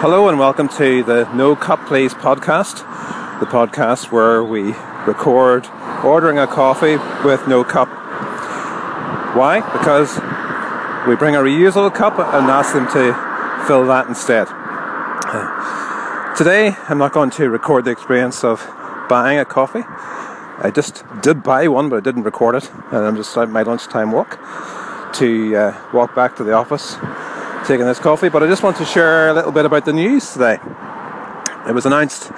Hello and welcome to the No Cup Please podcast, the podcast where we record ordering a coffee with no cup. Why? Because we bring a reusable cup and ask them to fill that instead. Today I'm not going to record the experience of buying a coffee. I just did buy one, but I didn't record it, and I'm just at my lunchtime walk to uh, walk back to the office taking this coffee, but I just want to share a little bit about the news today. It was announced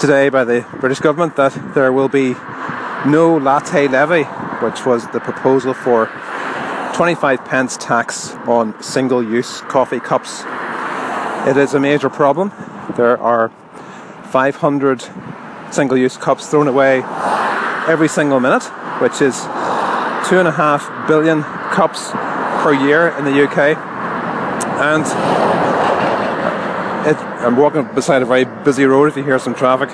today by the British government that there will be no latte levy, which was the proposal for 25 pence tax on single use coffee cups. It is a major problem. There are 500 single use cups thrown away every single minute, which is two and a half billion cups per year in the UK and it, I'm walking beside a very busy road if you hear some traffic.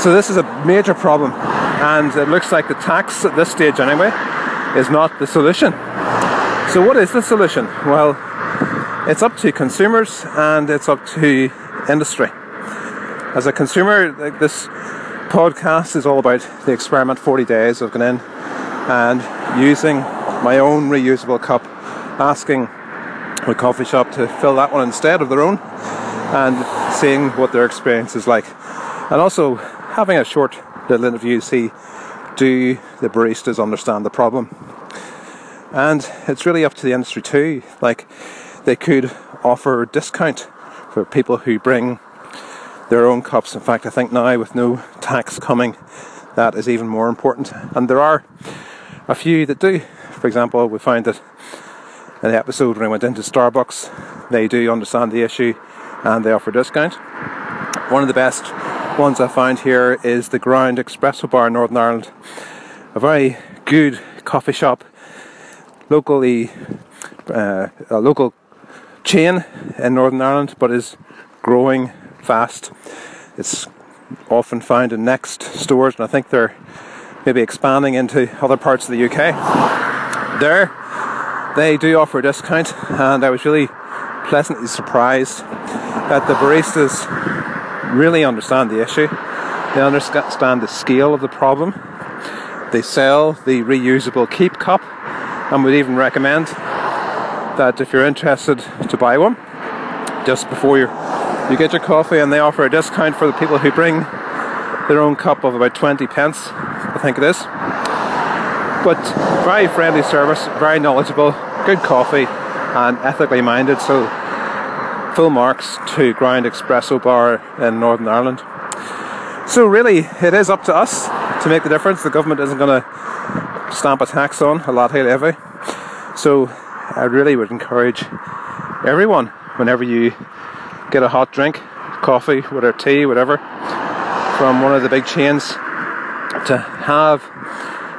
So this is a major problem, and it looks like the tax at this stage anyway is not the solution. So what is the solution? Well, it's up to consumers and it's up to industry. As a consumer, this podcast is all about the experiment 40 days of going in and using my own reusable cup, asking a coffee shop to fill that one instead of their own and seeing what their experience is like. And also having a short little interview see do the baristas understand the problem. And it's really up to the industry too. Like they could offer a discount for people who bring their own cups. In fact, I think now with no tax coming, that is even more important. And there are a few that do. For example, we find that in the episode when I went into Starbucks, they do understand the issue and they offer discount. One of the best ones I found here is the Ground Espresso Bar in Northern Ireland. A very good coffee shop, locally uh, a local chain in Northern Ireland, but is growing fast. It's often found in next stores, and I think they're maybe expanding into other parts of the UK. There, they do offer a discount, and I was really pleasantly surprised that the baristas really understand the issue. They understand the scale of the problem. They sell the reusable KeepCup, and would even recommend that if you're interested to buy one, just before you you get your coffee, and they offer a discount for the people who bring their own cup of about 20 pence, I think it is. But very friendly service, very knowledgeable, good coffee, and ethically minded. So full marks to Ground Espresso Bar in Northern Ireland. So really, it is up to us to make the difference. The government isn't going to stamp a tax on a latte levy. So I really would encourage everyone, whenever you get a hot drink, coffee, whatever tea, whatever, from one of the big chains, to have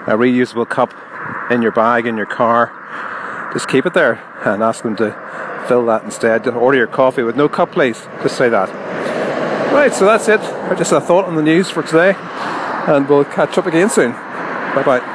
a reusable cup in your bag in your car. Just keep it there and ask them to fill that instead. Order your coffee with no cup, please. Just say that. Right, so that's it. Just a thought on the news for today, and we'll catch up again soon. Bye bye.